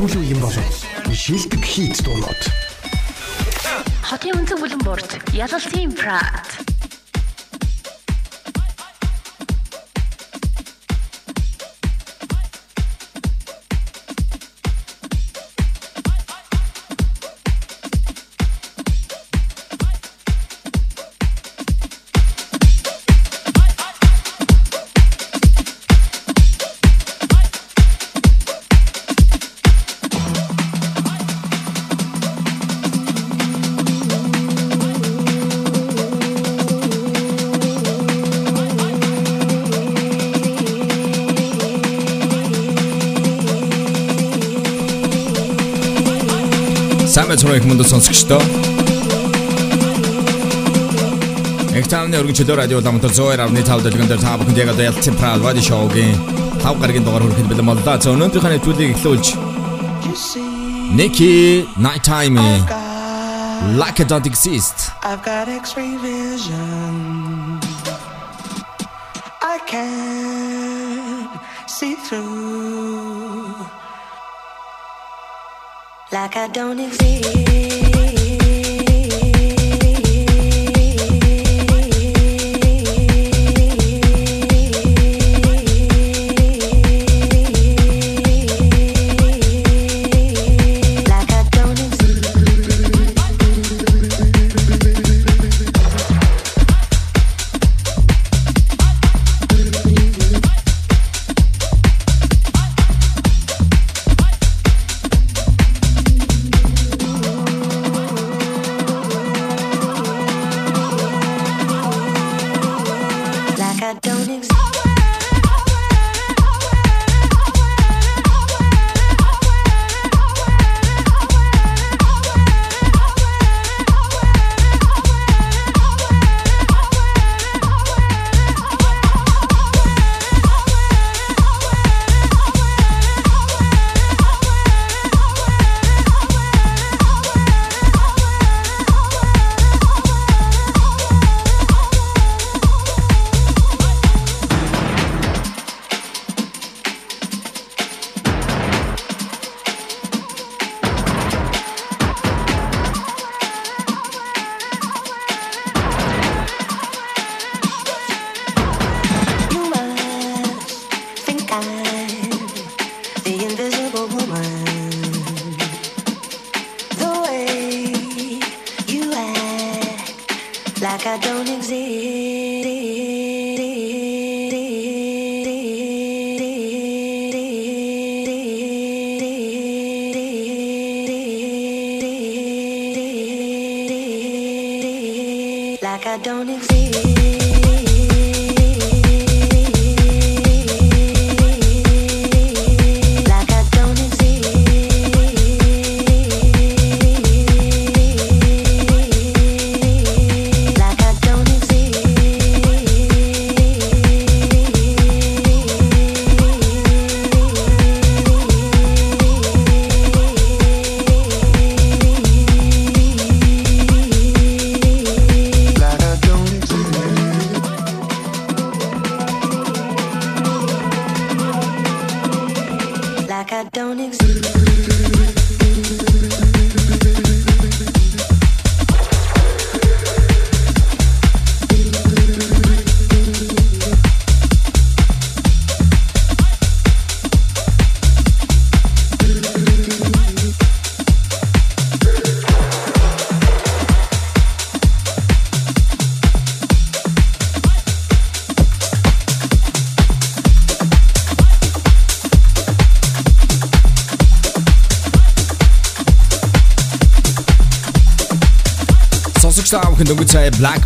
сүүлийн юм болов. Шилдэг хийт дуунууд. Хотын өнцөг бүлэн борт ялалтын прат. Сайн байцгаана их мөндө сонсогчдоо. Эхтааны өргөчлөө радио ламтар зөөр авны тав дэлгэн дээр та бүхэнд яг одоо ялцсан прал вади шоугийн тав гарагийн дугаар хүрэхэд бэлэн боллоо. За өнөөдрийнхөө нэвтрүүлгийг эхлүүлж Nikki Nighttime Like it don't exist. I've got x-ray vision. Like I don't exist.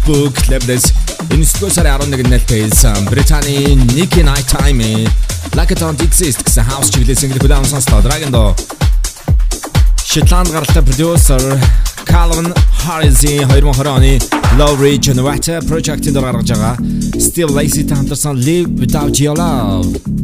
Book Labels энэ сэтгүүл сарын 11-нд нээлттэй хэлсэн Британий Nicky Nighttime Like it don't exist гэсэн house чиглэлийн single хүлээн сонслоо. Dragon доо Шотланд гаралтай продюсер Calvin Harris-ийн 2020 оны Low Regenerator Project-ийн дор гаргаж байгаа Steve Lacy-тэй хамтарсан Live Without Your Love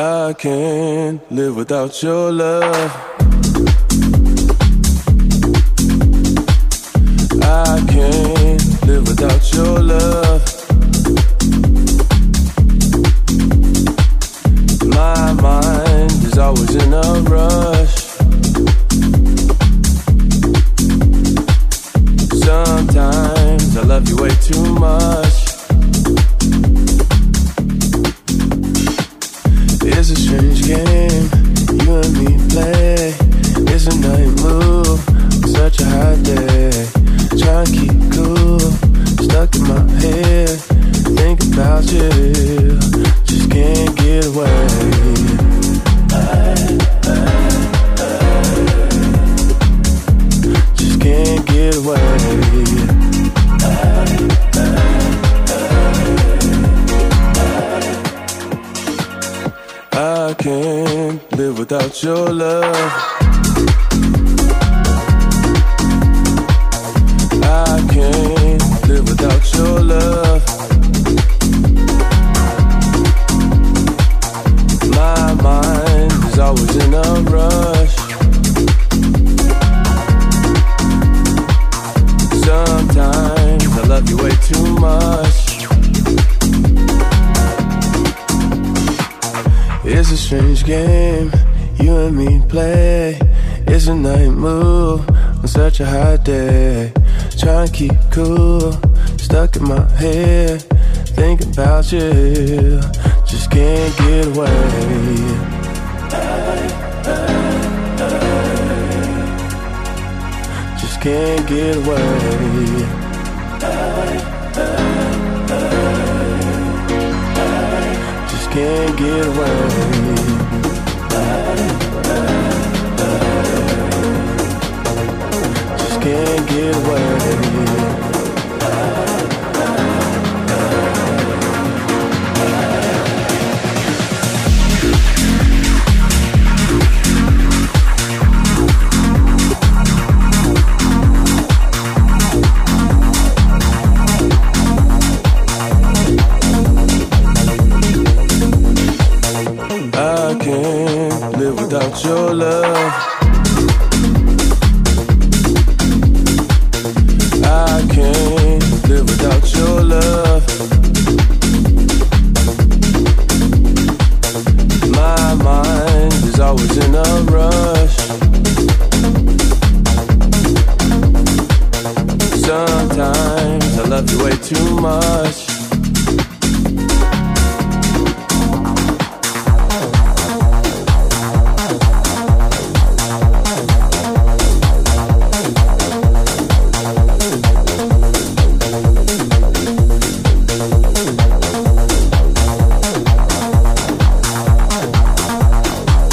I can't live without your love. Just can't get away. Just can't get away. Just can't get away. Much.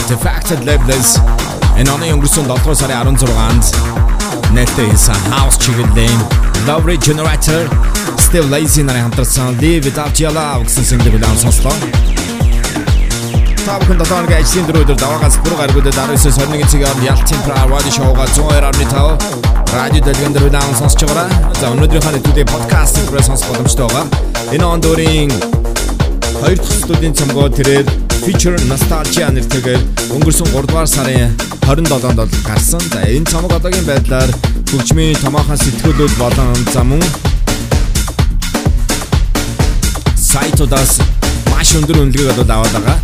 The Facted Labels энэ оны өнгөрсөн 7 дугаар сарын 16-нд нээлттэй хийсэн House чиглэлийн Love Generator Steve Lacy нарын хамтарсан Live Without Your Love гэсэн single удаан сонслоо. Та бүхэн долоон гэж ажлын дөрөвдөр даваагаас бүр гаргуудад 19-с 21 цагаар Ялтын Pra Radio Show-га 102.5 радио дэлгэн дээр удаан сонсож байгаа. За өнөөдрийнхөө нэвтрүүлгийн подкаст хүрээ сонсох боломжтой байгаа. Энэ он дөрийн хоёр дахь студийн цомгоо тэрээр Feature Nostalgia нэртэйгээр өнгөрсөн 3 дугаар сарын 27-нд бол гарсан. За энэ цомог одоогийн байдлаар хөгжмийн томоохон сэтгүүлүүд болон за мөн сайтуудаас маш өндөр үнэлгээг бол аваад байгаа.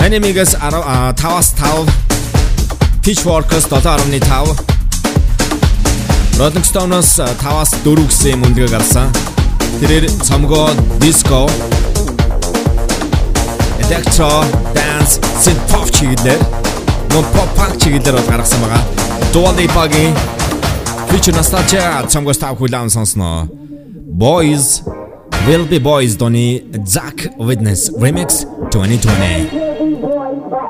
Anime-гээс 5-аас 5 Pitchfork-оос 7.5 Rolling Stone-оос 5-аас 4 гэсэн юм үнэлгээ гарсан. Тэрээр цомгоо disco, electro, dance, synth pop чиглэлээр мөн pop punk чиглэлээр бол гаргасан байгаа. Dua Lipa-гийн Future Nostalgia цомгоос тав хүлээн сонсноо. Boys Will Be Boys Donny Zack Witness Remix 2020.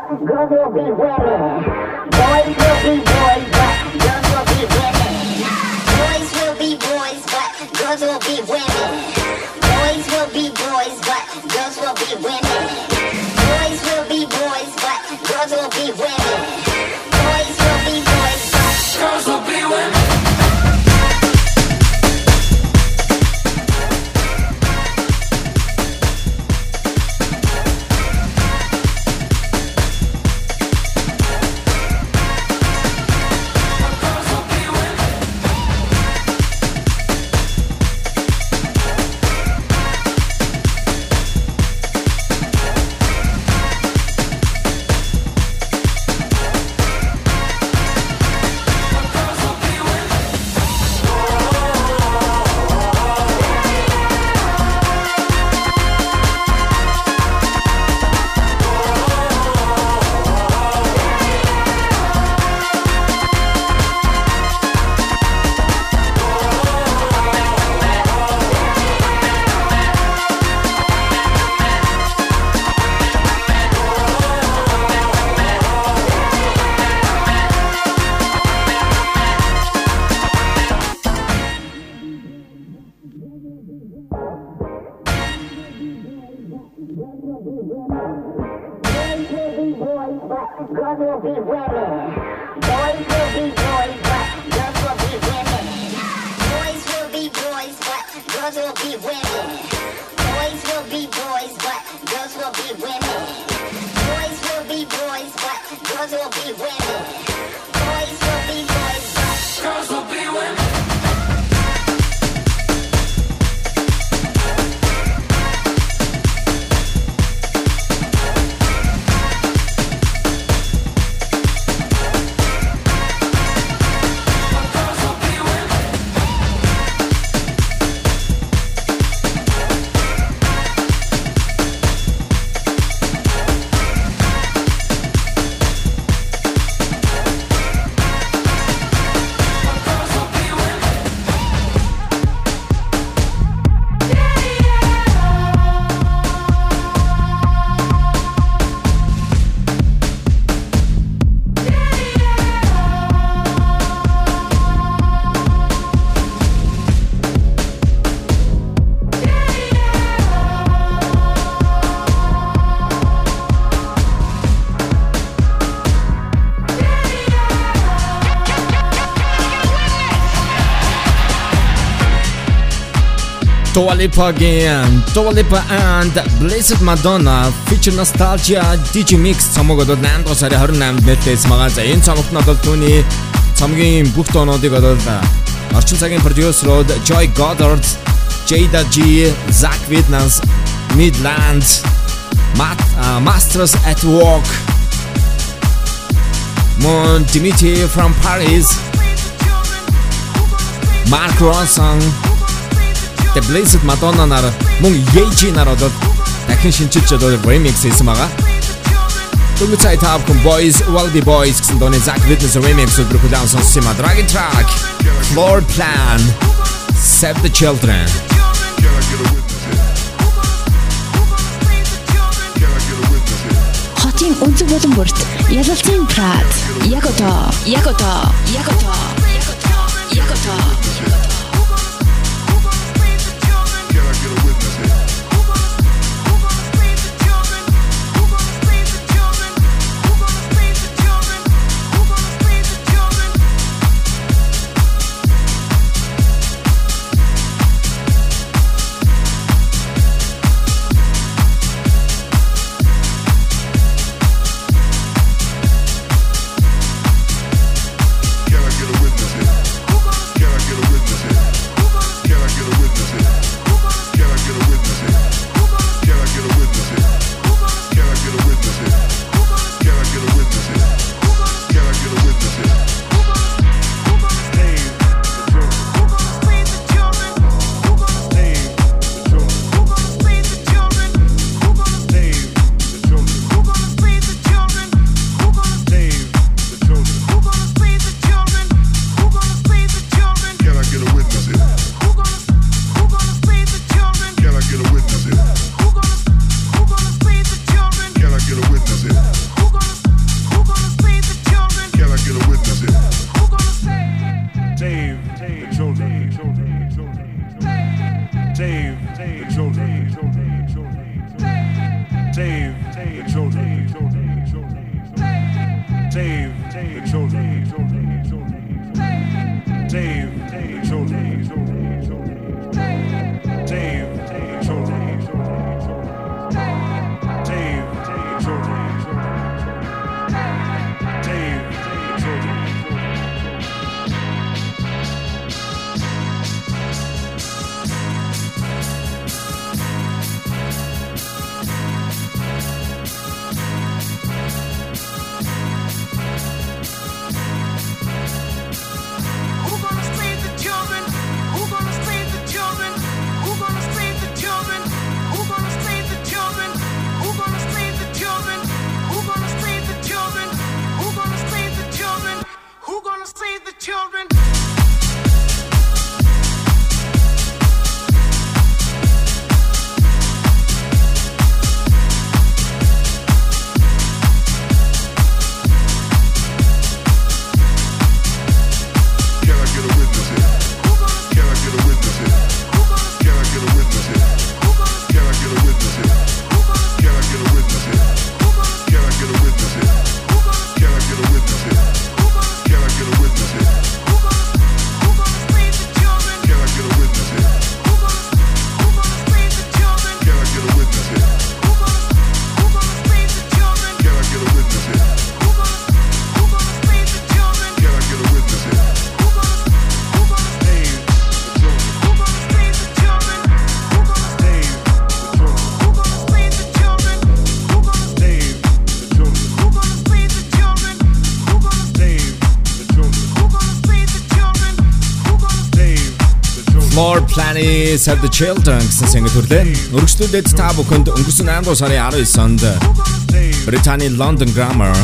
Dua Lipa-гийн Dua Lipa and Blessed Madonna feature Nostalgia DJ Mix цомог одоо 8 дугаар сарын 28-нд нээлттэйс байгаа. За энэ цомогт нь одоо түүний цомгийн бүх тоонуудыг одоо орчин цагийн продюсерууд Joy Goddard, Jada G, Zach Witness, Midlands, Matt, uh, Masters at Work, Mon Dimitri from Paris, Mark Ronson The Blessed Madonna нар мөн Yeji нар одоо дахин шинжилж одоо remix хийсэн байгаа. Дөнгөж цай таав ком boys be boys гэсэн дууны Zack Witness remix өдрөх хүлээн сонссон юм а. Dragon Track Floor Plan Save the Children Хотын өнцөг болон бүрт ялалцсан Prad. Яг одоо, яг одоо, яг одоо, яг одоо, яг одоо. Planets of the Children гэсэн сэнгэл төрлөө. Өргөжлүүлээд та бүхэнд өнгөрсөн 8 дугаар сарын 19-нд Британий London Grammar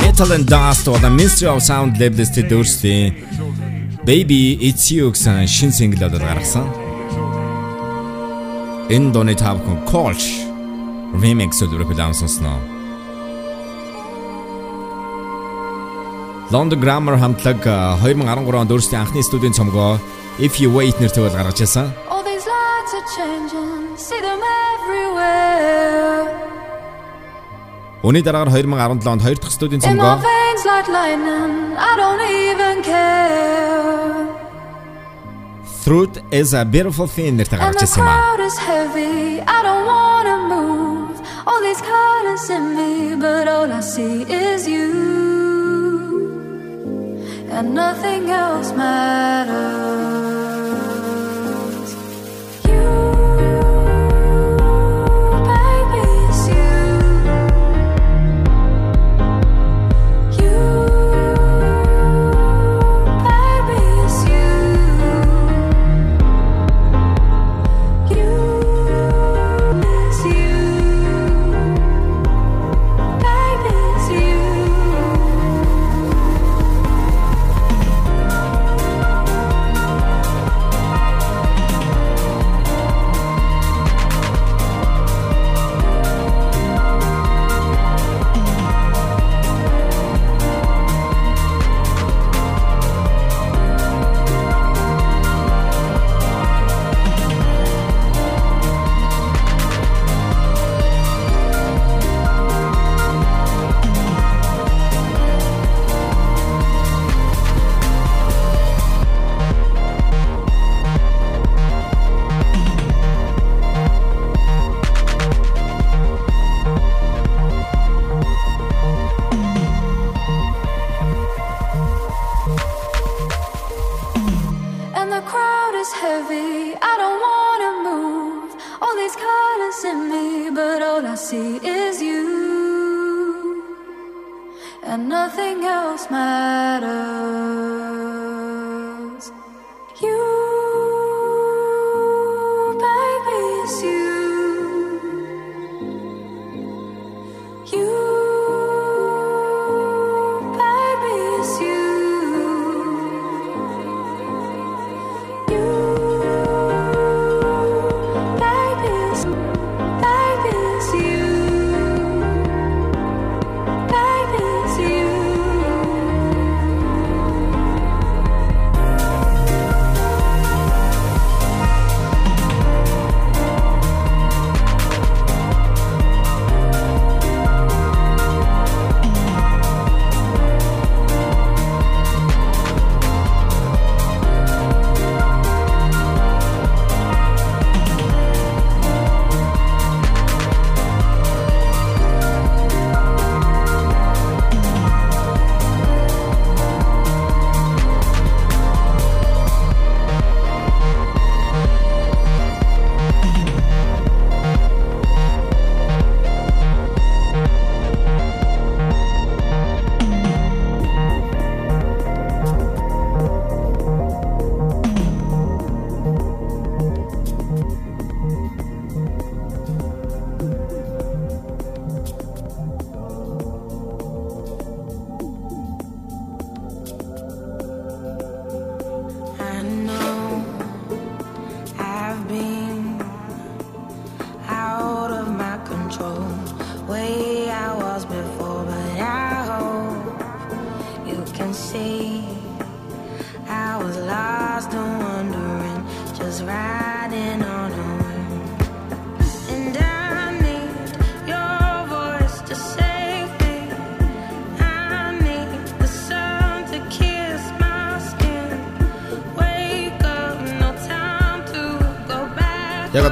Metal and Dust болон Mystery of Sound label-с төөрсөн Baby It's You гэсэн шин single одод гаргасан. Энэ дууны та бүхэн Colch remix үлрэх үлэм сонсноо. London Grammar хамтлаг 2013 онд өөрсдийн анхны студийн цомгоо If You Wait нэртэй бол гаргаж ирсэн. All these lights are changing, see them everywhere. Үүний дараагаар 2017 онд хоёр дахь студийн цомгоо. Truth is a Beautiful Thing нэртэй гаргаж ирсэн юм аа. All these colors in me, but all I see is you. And nothing else matters.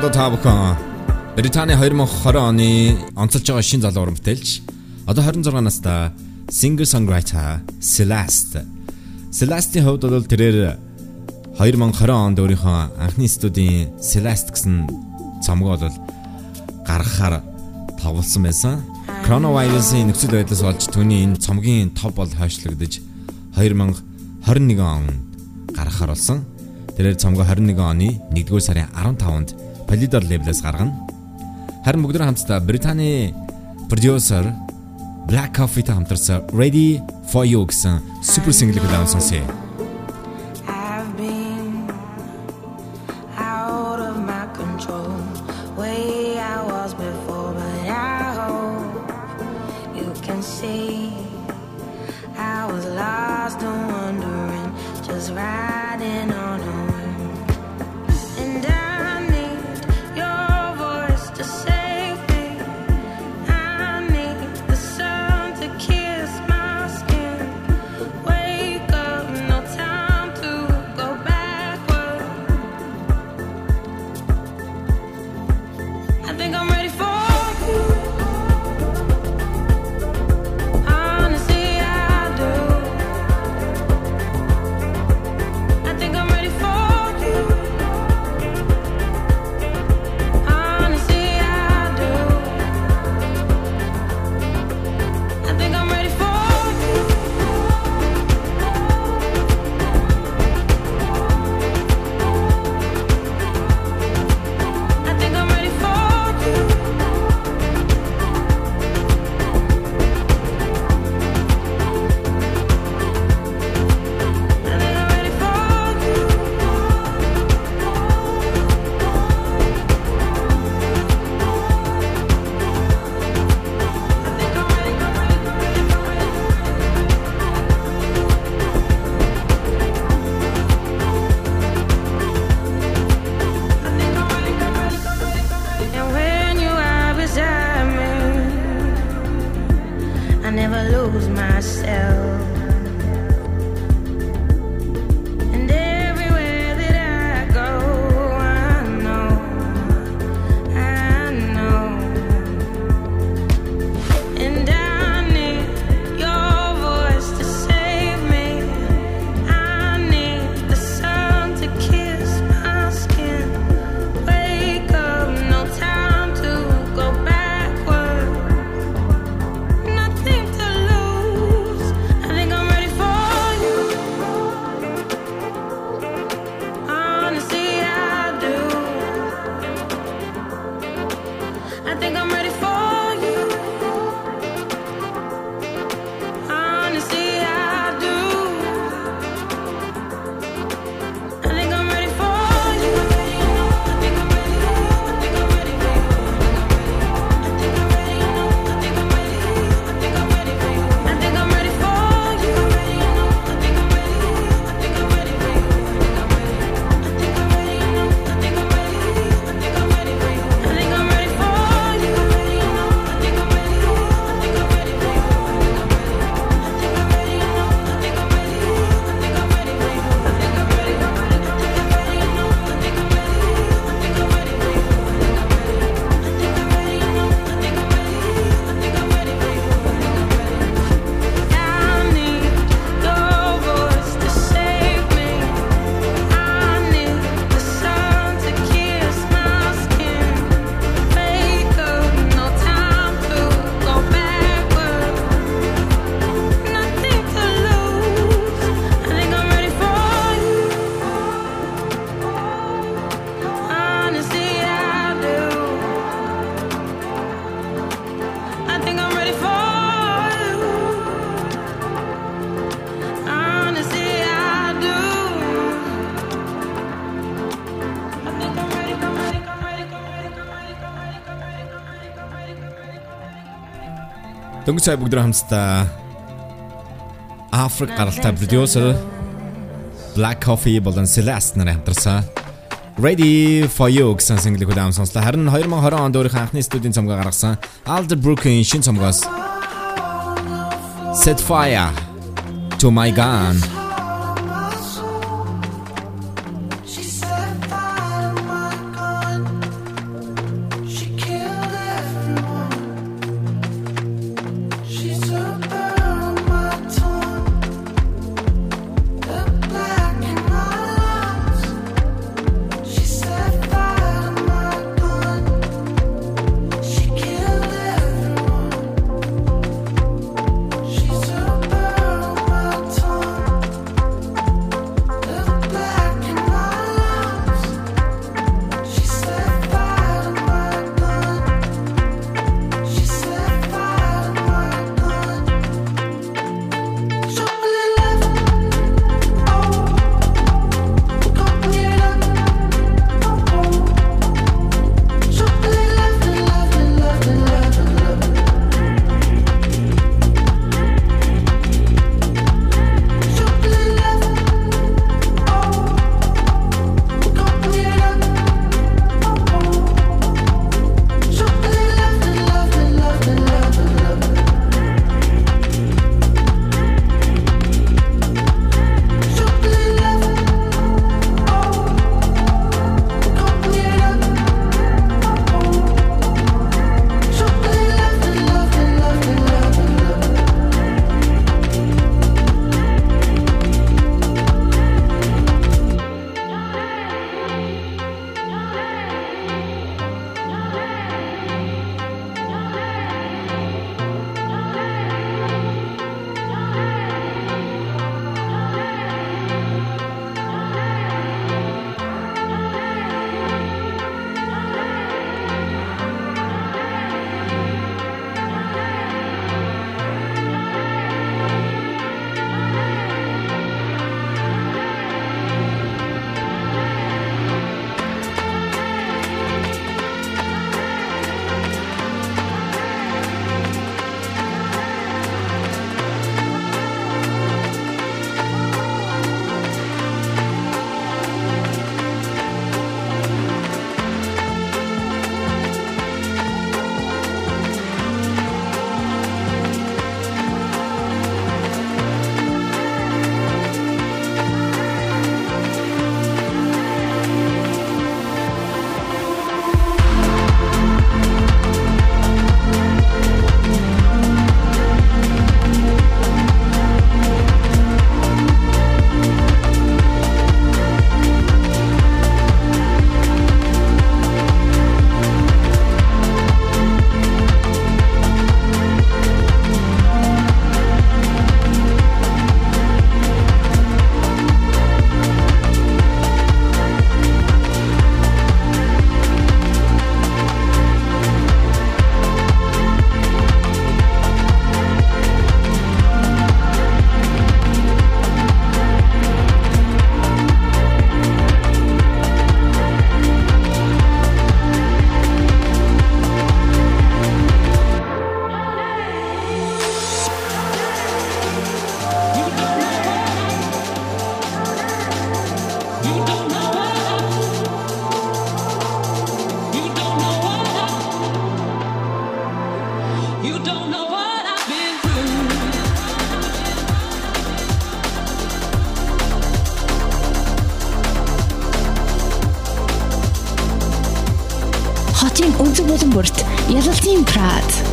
одоо та бүхэн Британий 2020 оны онцолж байгаа шин залуу уран бүтээлч одоо 26 настай singer songwriter Celeste. Celeste-ийн хувьд бол тэрээр 2020 онд өөрийнхөө анхны студийн Celeste гэсэн цомгоо бол гаргахаар товлсон байсан. Коронавирусын нөхцөл байдлаас олж түүний энэ цомгийн топ бол хойшлогдож 2021 он гаргахаар болсон. Тэрээр цомгоо 21 оны 1-р сарын 15-нд Polydor labelээс гаргана. Харин бүгд нэг хамтдаа Британий producer Black Coffee-тэй хамтарсан Ready for You гэсэн супер single-ийг удаан сонсъё. Way I was before, but I hope you can see. Дөнгөж сая бүгд хамтдаа Африк гаралтай продюсер Black Coffee болон Celeste нарын хамтарсан Ready for You гэсэн single-ийг удаан сонслоо. Харин 2020 онд өөрийнхөө анхны студийн цомгоо гаргасан Alder Brooke-ийн шинэ цомгоос Set Fire to My Gun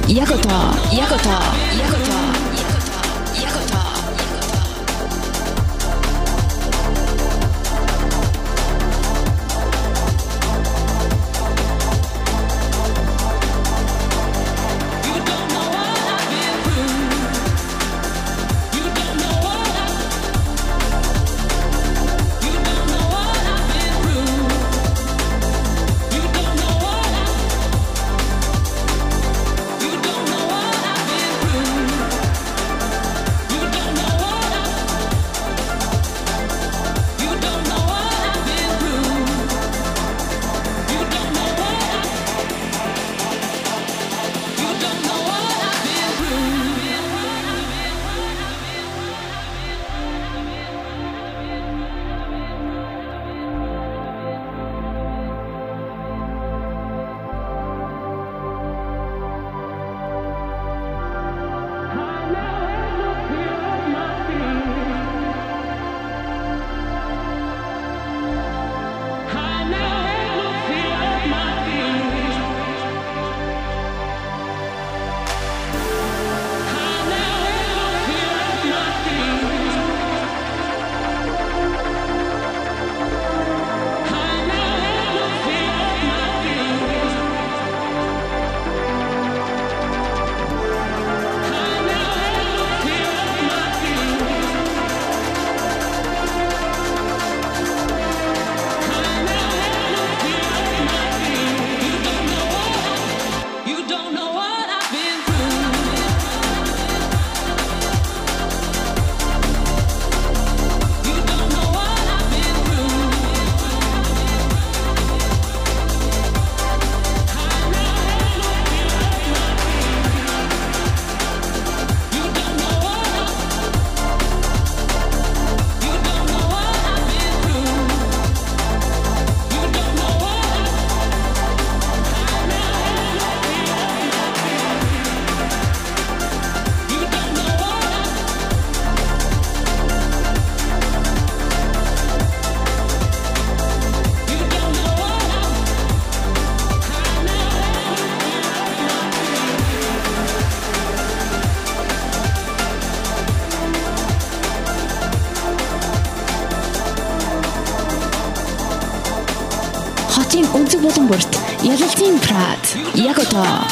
嫌こと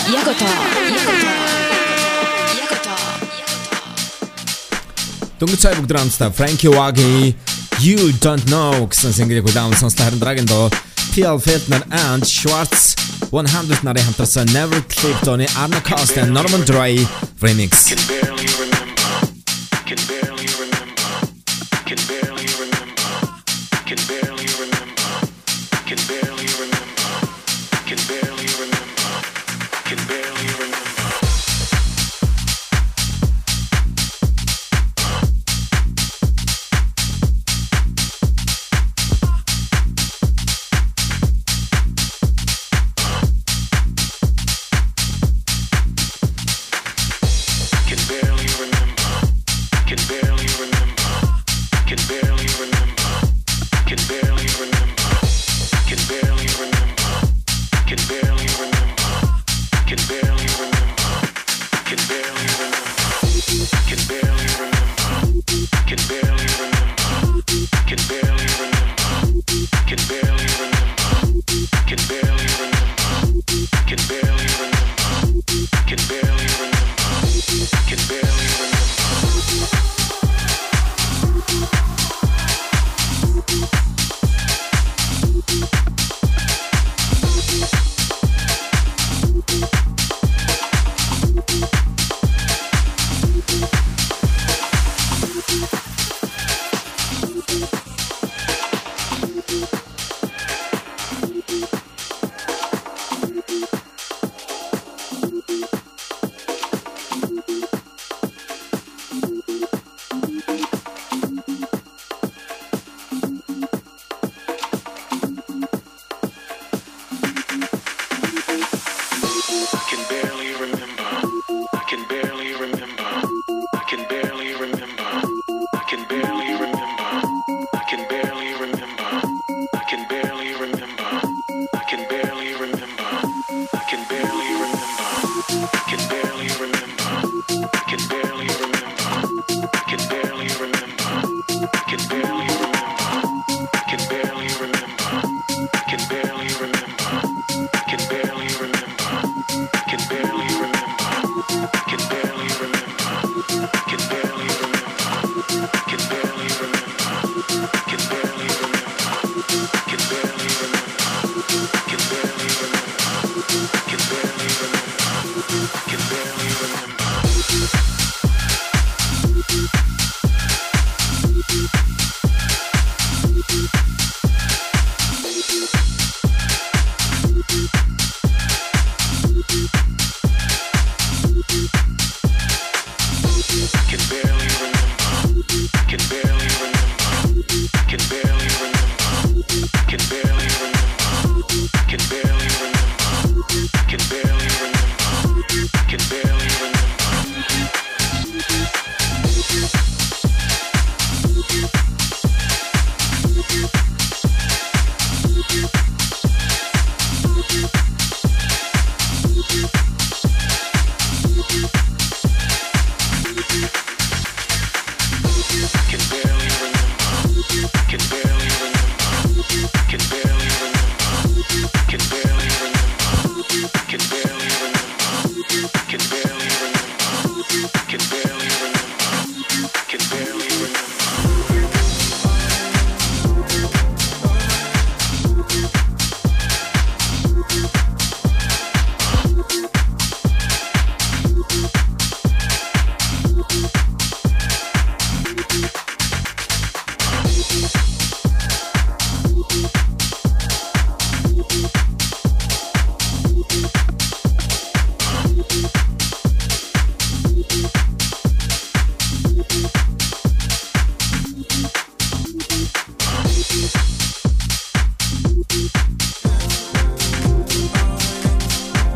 Ягота. Ягота. Дөнгөж цай бүгд драмста Frankie Wagi You don't know гэсэн single-ийг удаан сонслоо харин дараагийн доо PL Feldner and Schwartz 100 нарын хамтарсан Never Clipped on Arna Costa Norman Dry remix. Can barely remember.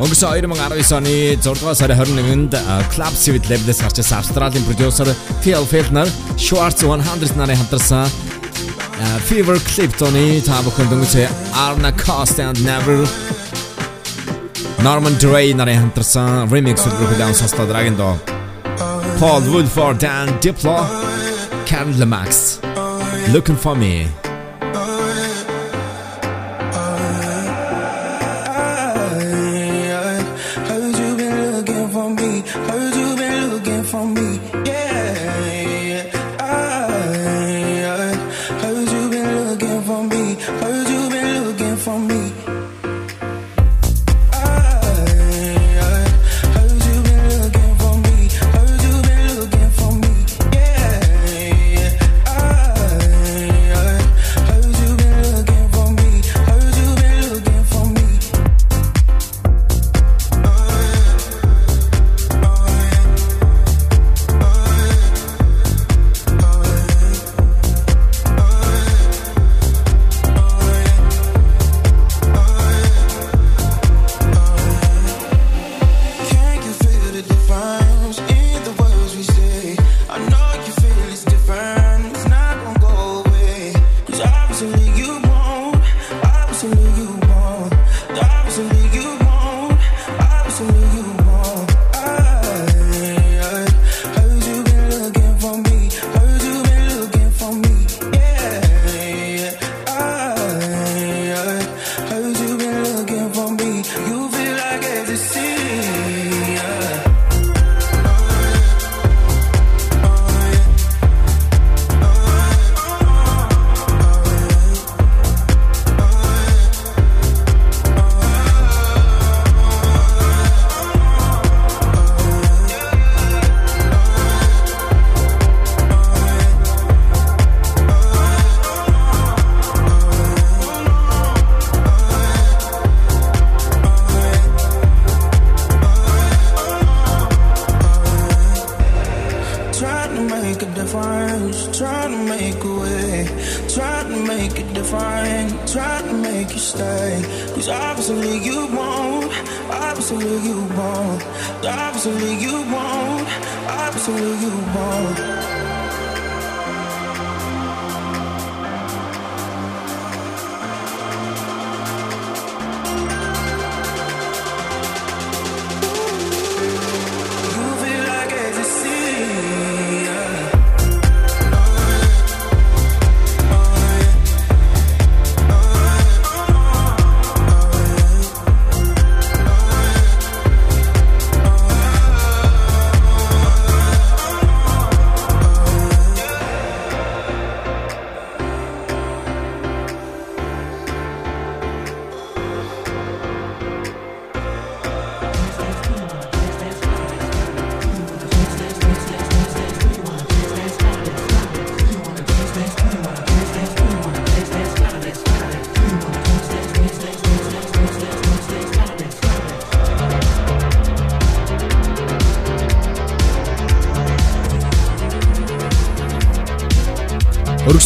Өнгөрсөн 2019 оны 6 дугаар сарын 21-нд Club Civic Label-с гарч ирсэн Австралийн продюсер Phil Feltner Schwartz 100 нарын хамтарсан Fever Clip тоны та бүхэн дөнгөж Arna Cost and Never Norman Dre нарын хамтарсан remix үлгэрэл сонслоо Dragon Dog Paul Woolford and Diplo Karen Lamax Looking for me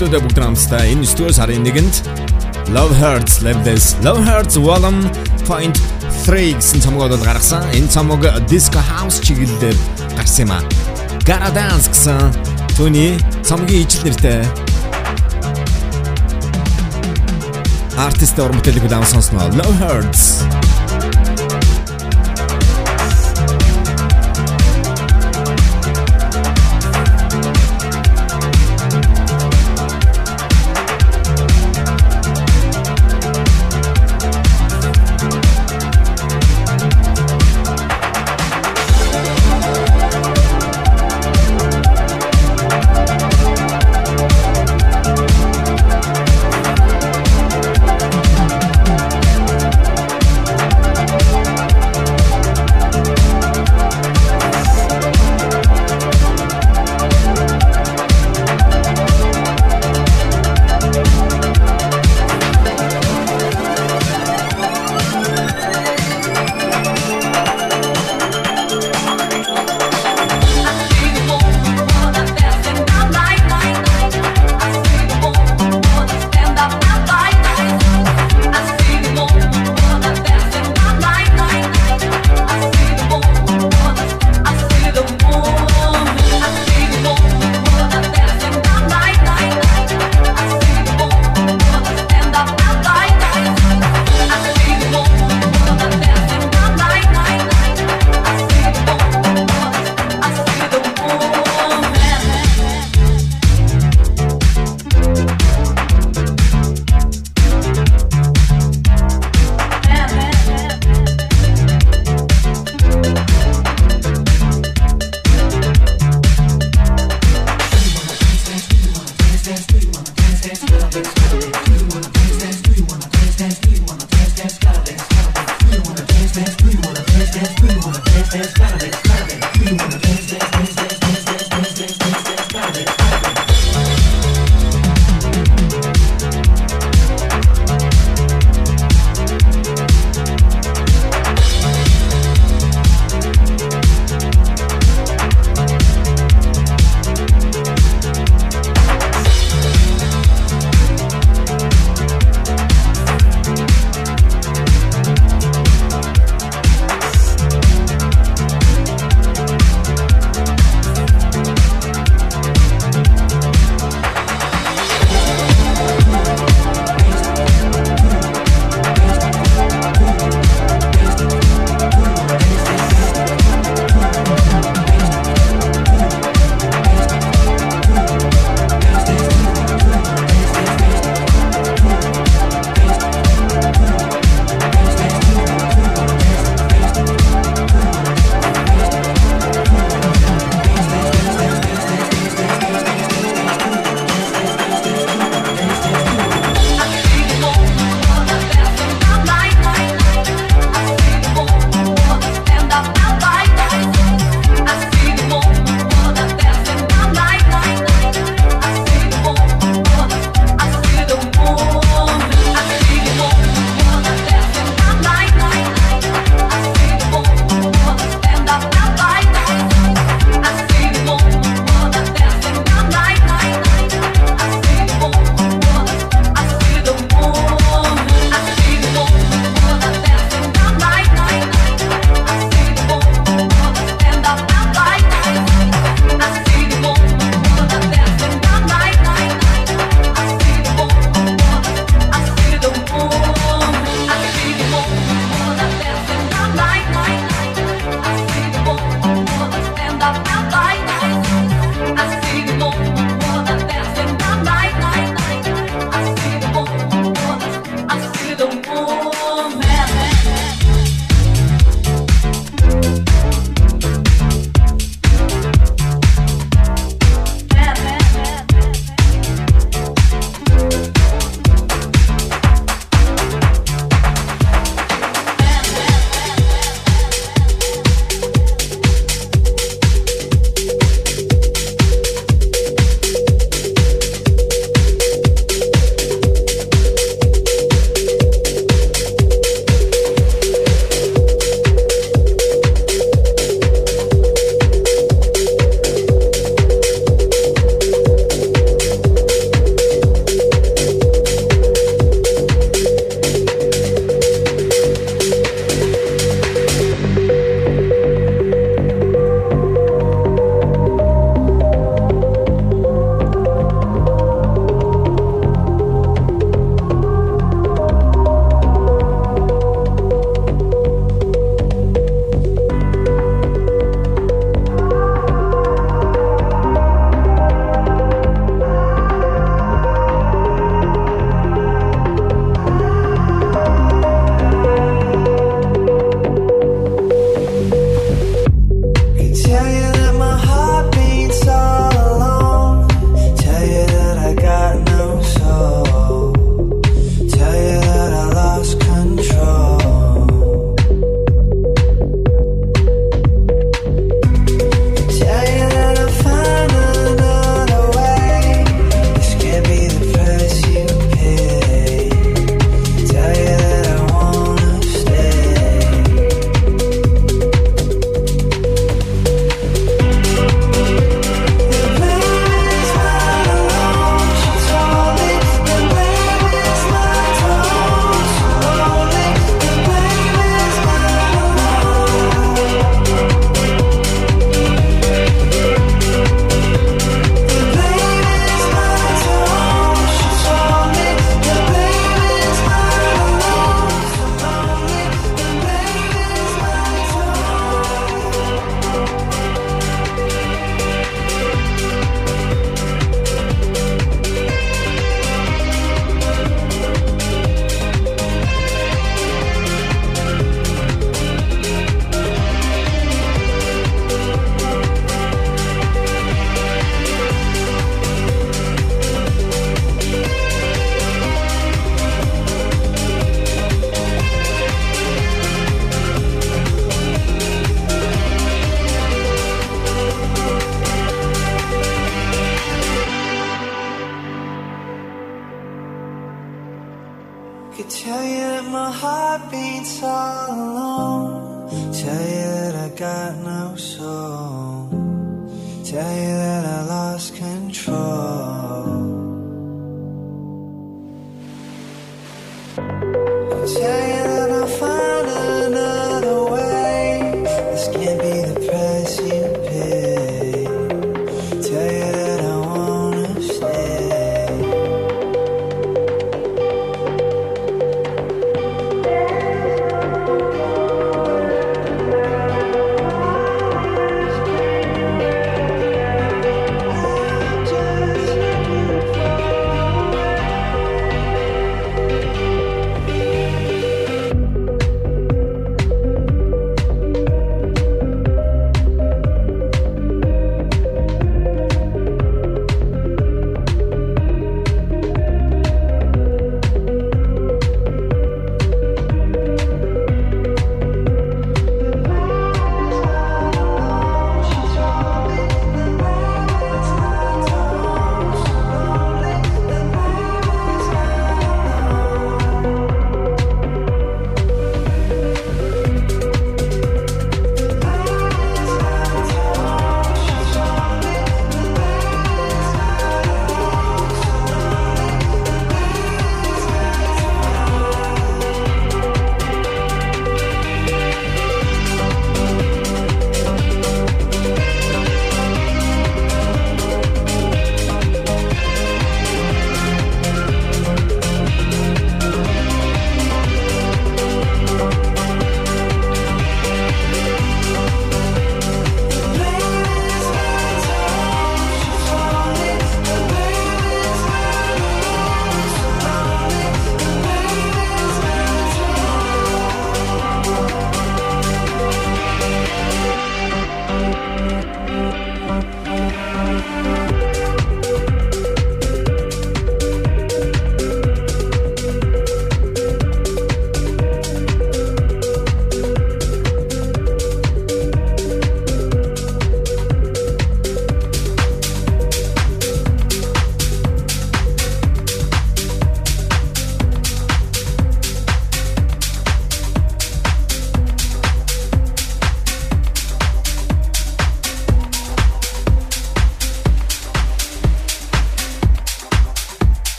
Өргөжлөдөө бүгд хамтдаа энэ 9 дугаар сарын 1-нд Love Hurts Labels Love Hurts Volume Point 3 гэсэн цомгоо бол гаргасан. Энэ цомог Disco House чиглэлээр гарсан юм а. Gotta Dance гэсэн түүний цомгийн ижил нэртэй артист уран бүтээлийг удаан сонсноо Love Hurts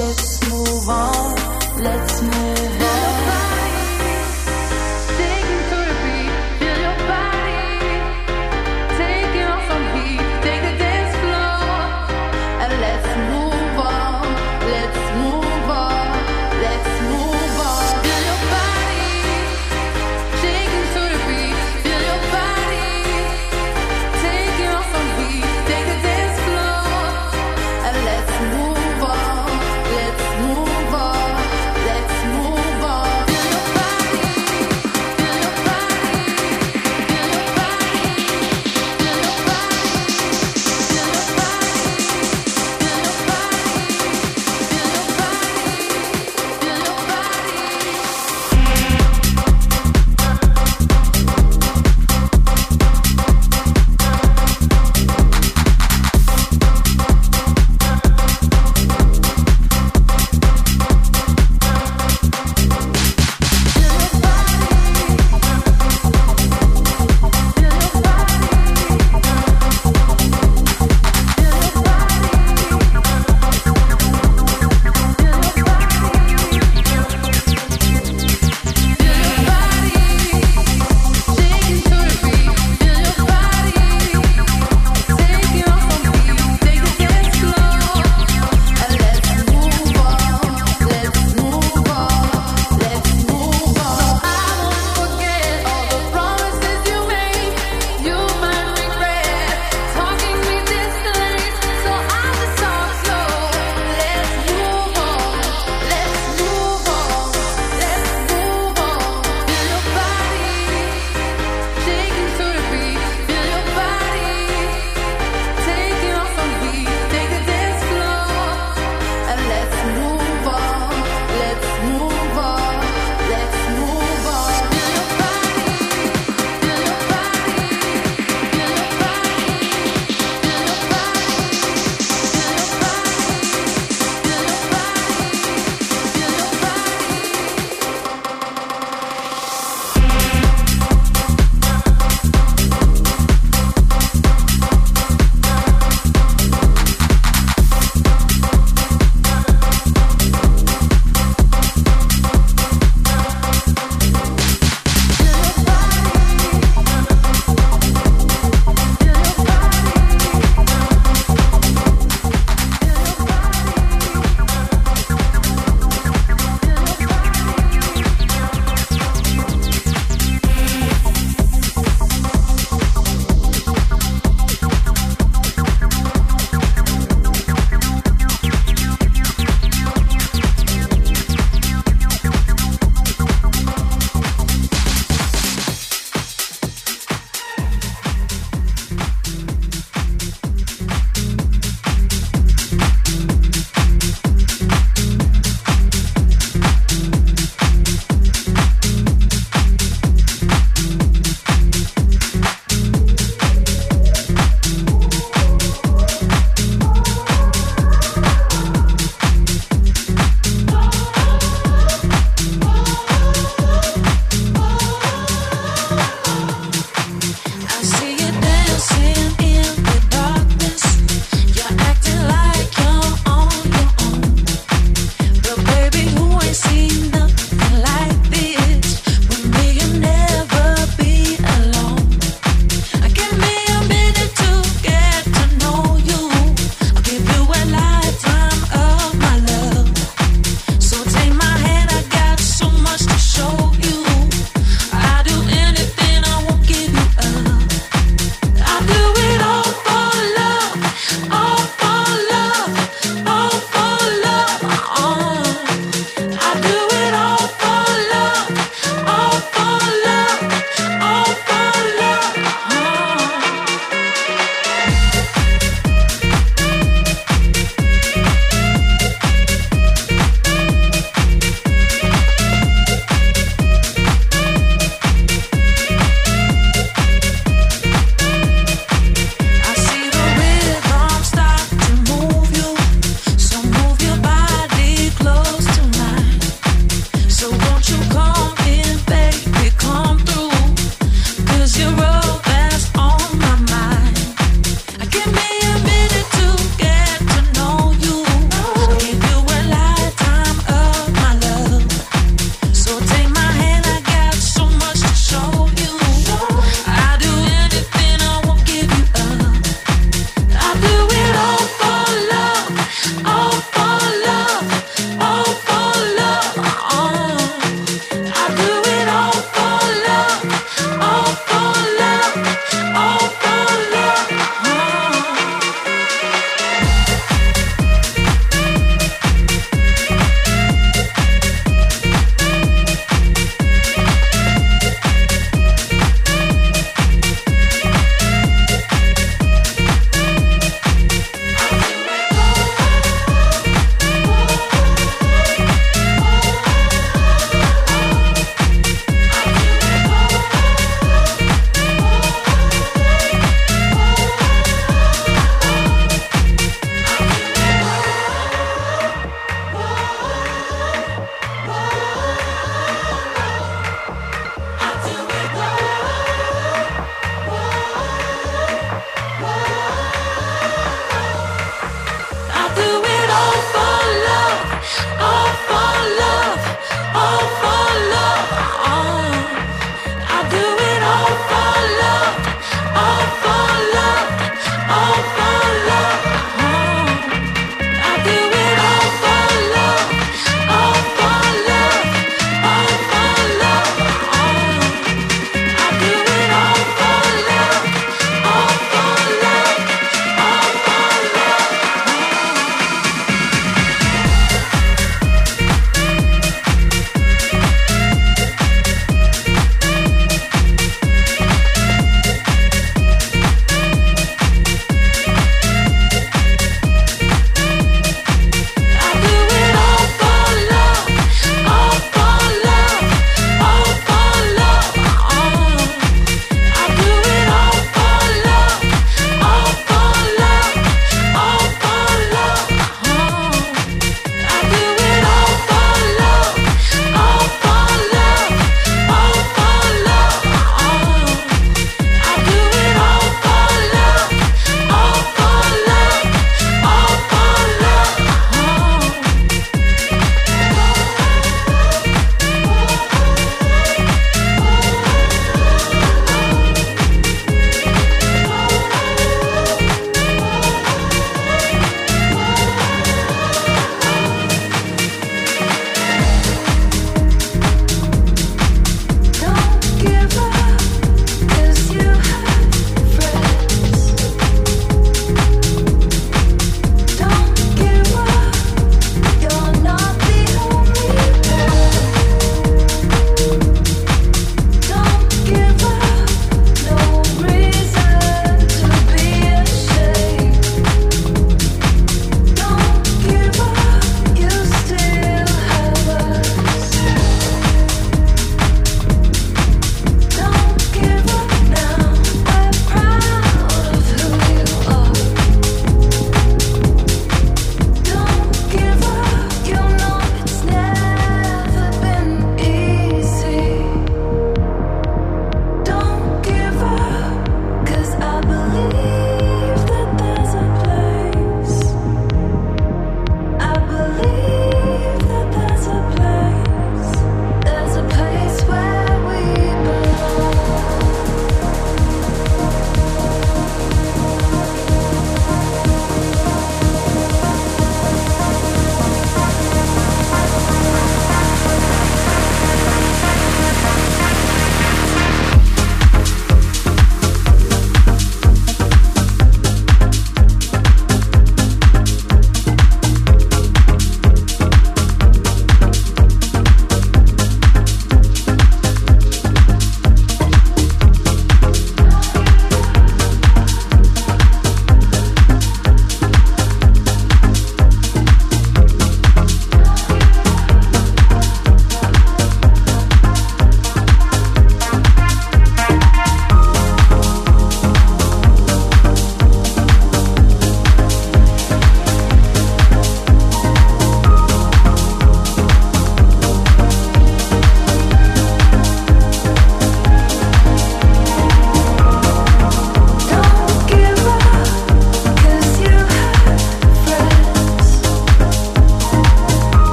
let's move on. Let's move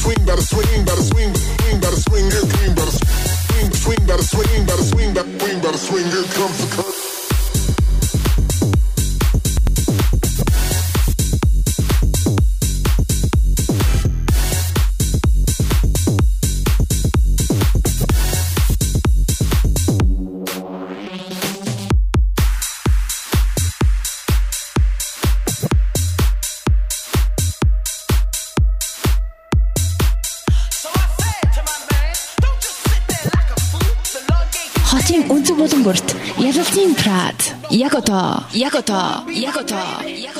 swing, better swing, better swing, swing, better swing, it clean, better swing, swing, better swing, better swing, better swing, better swing, it comes the curve. やことやことやこと。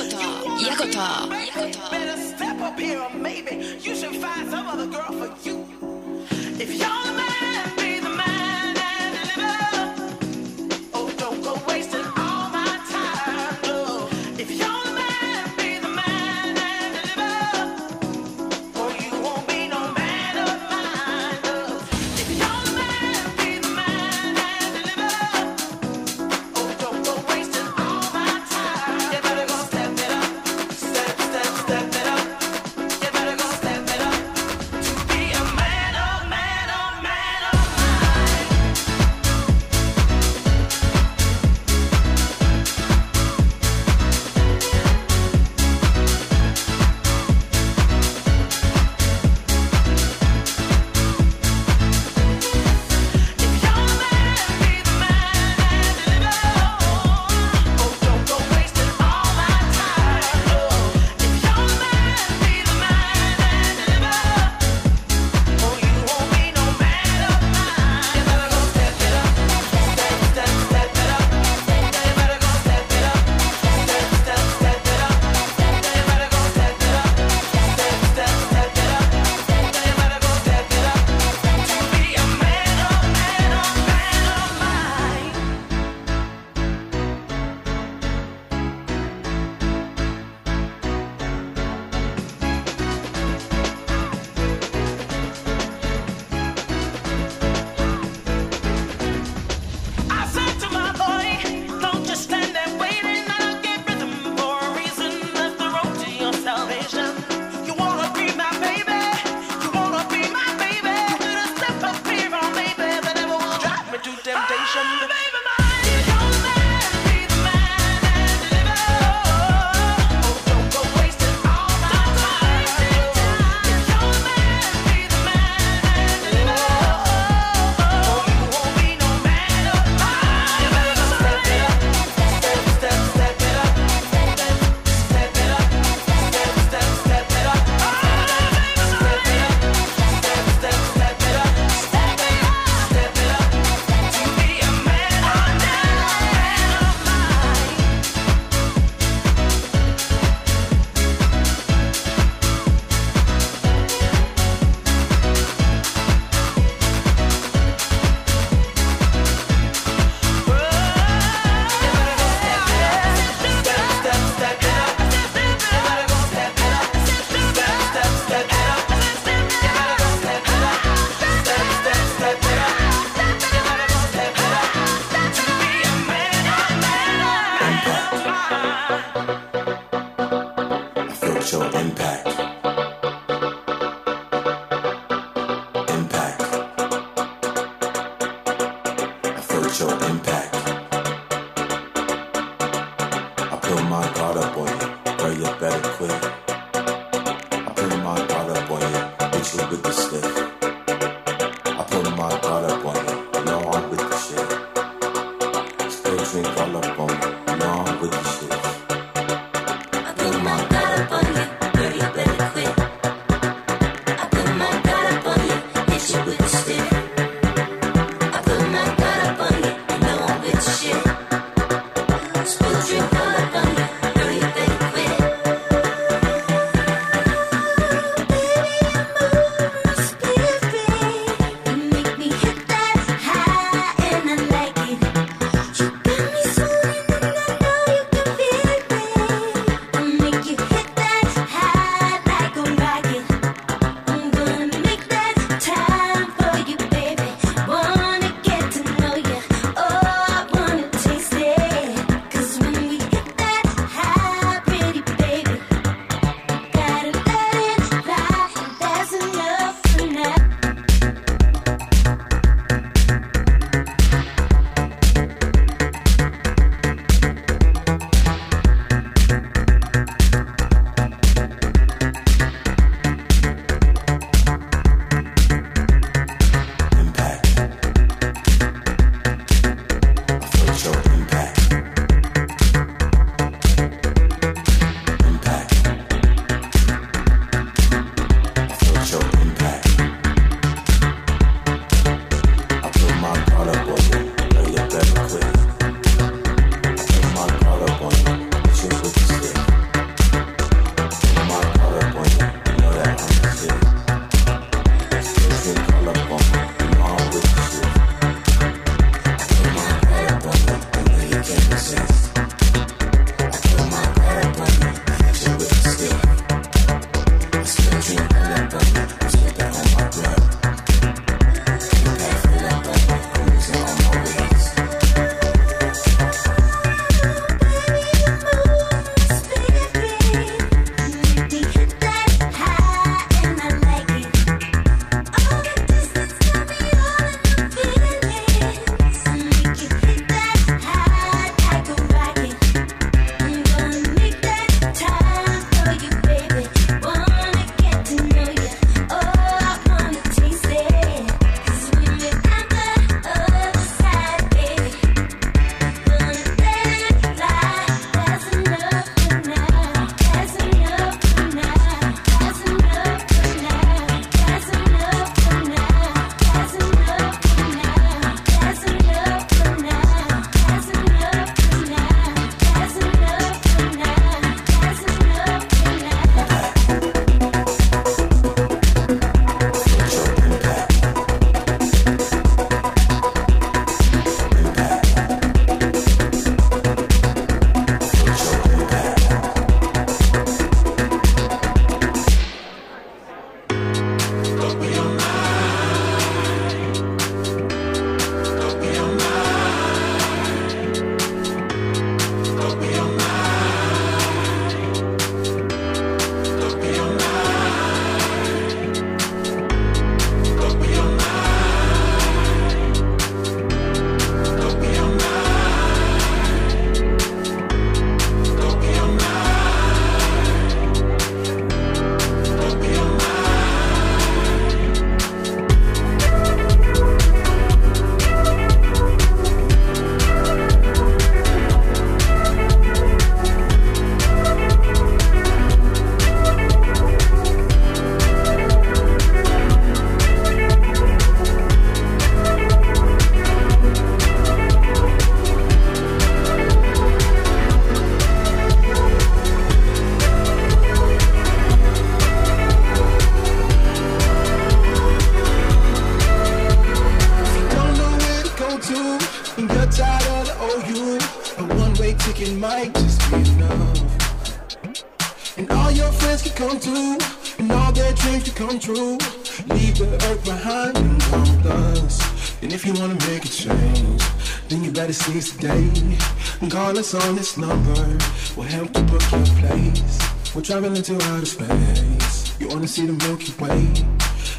us on this number will help you book your place. We're traveling to outer space. You wanna see the Milky Way?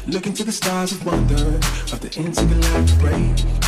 Look into the stars of wonder of the intergalactic break.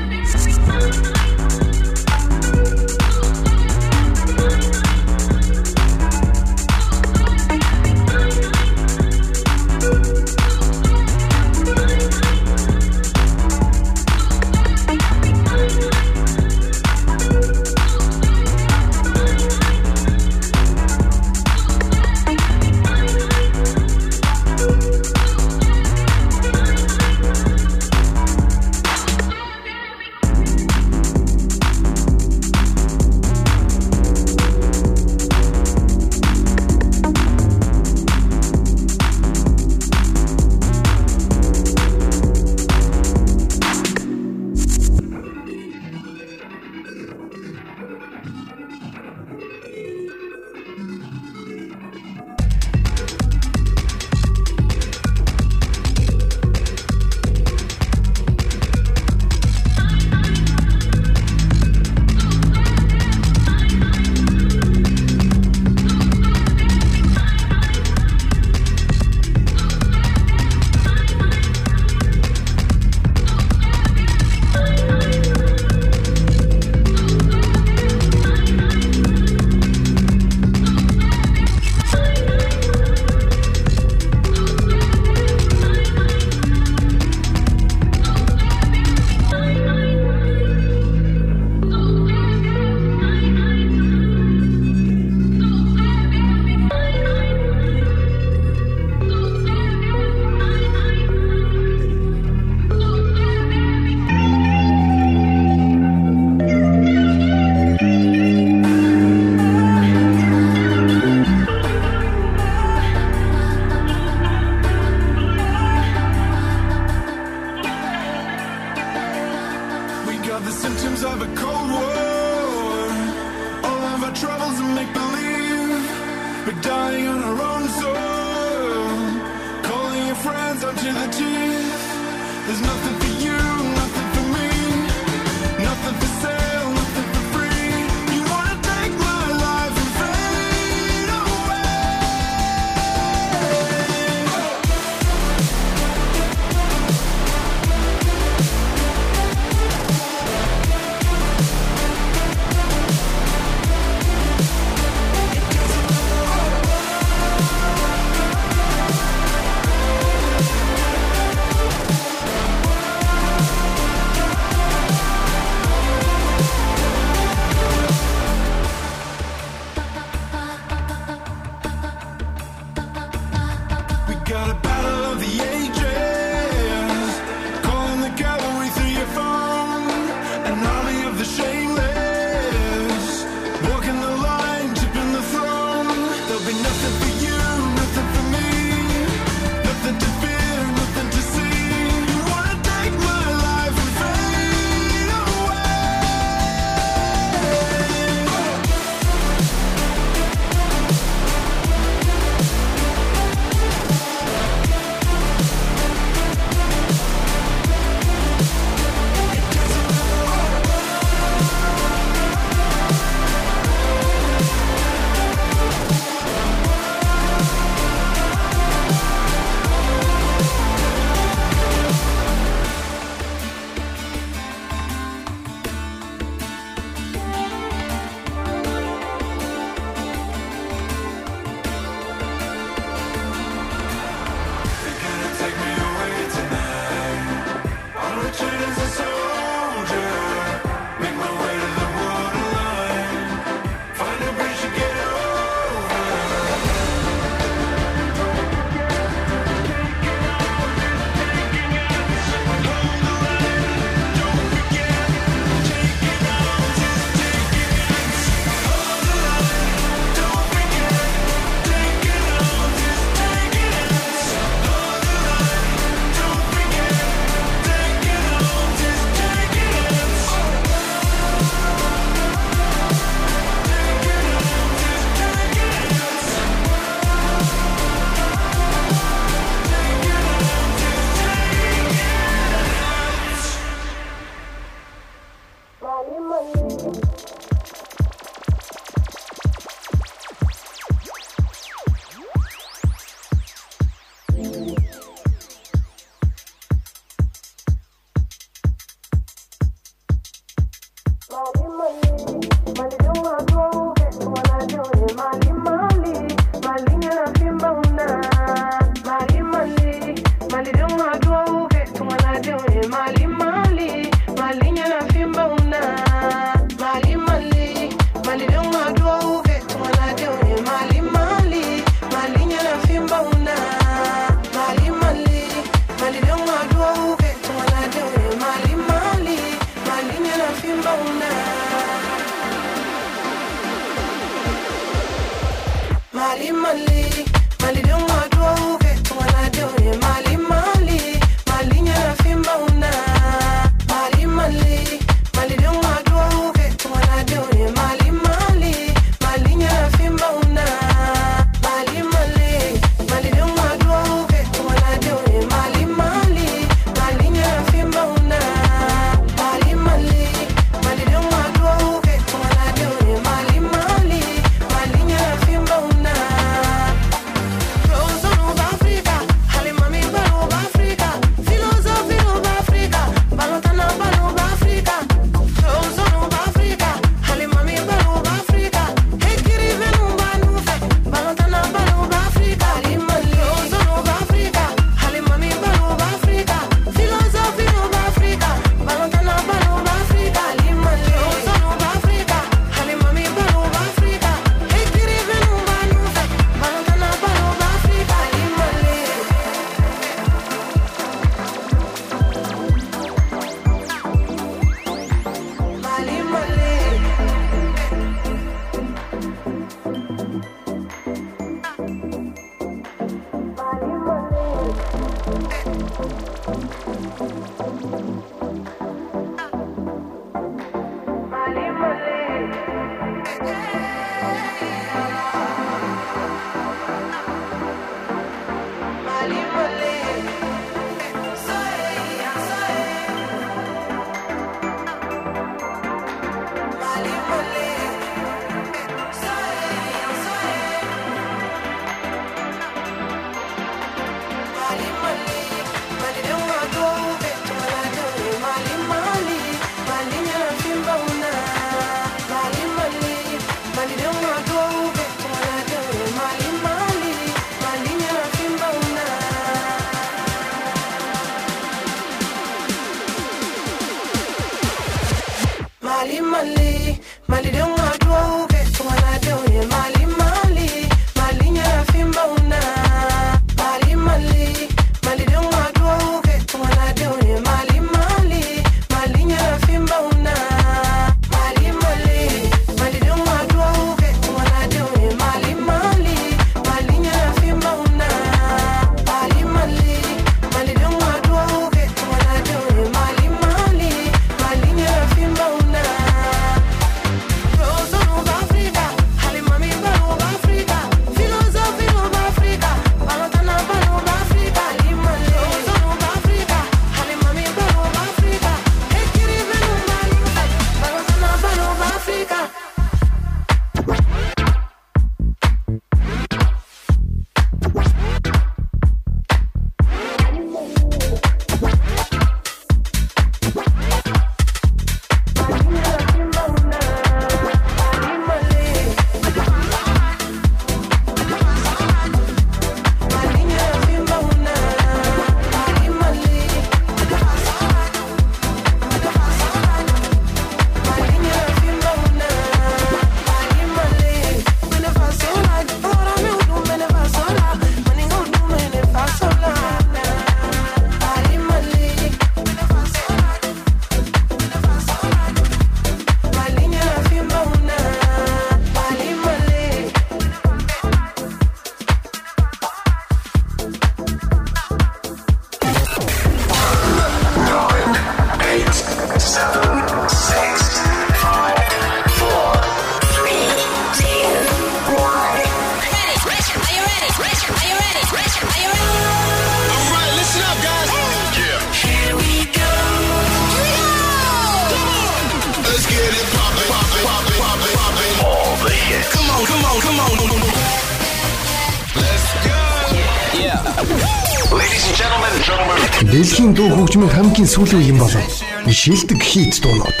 жилийн сүүлийн үе юм болов. Шилдэг хийт дуунууд.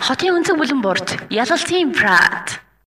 Хотын өнцөг бүлэн бурж, ялалтын Prad.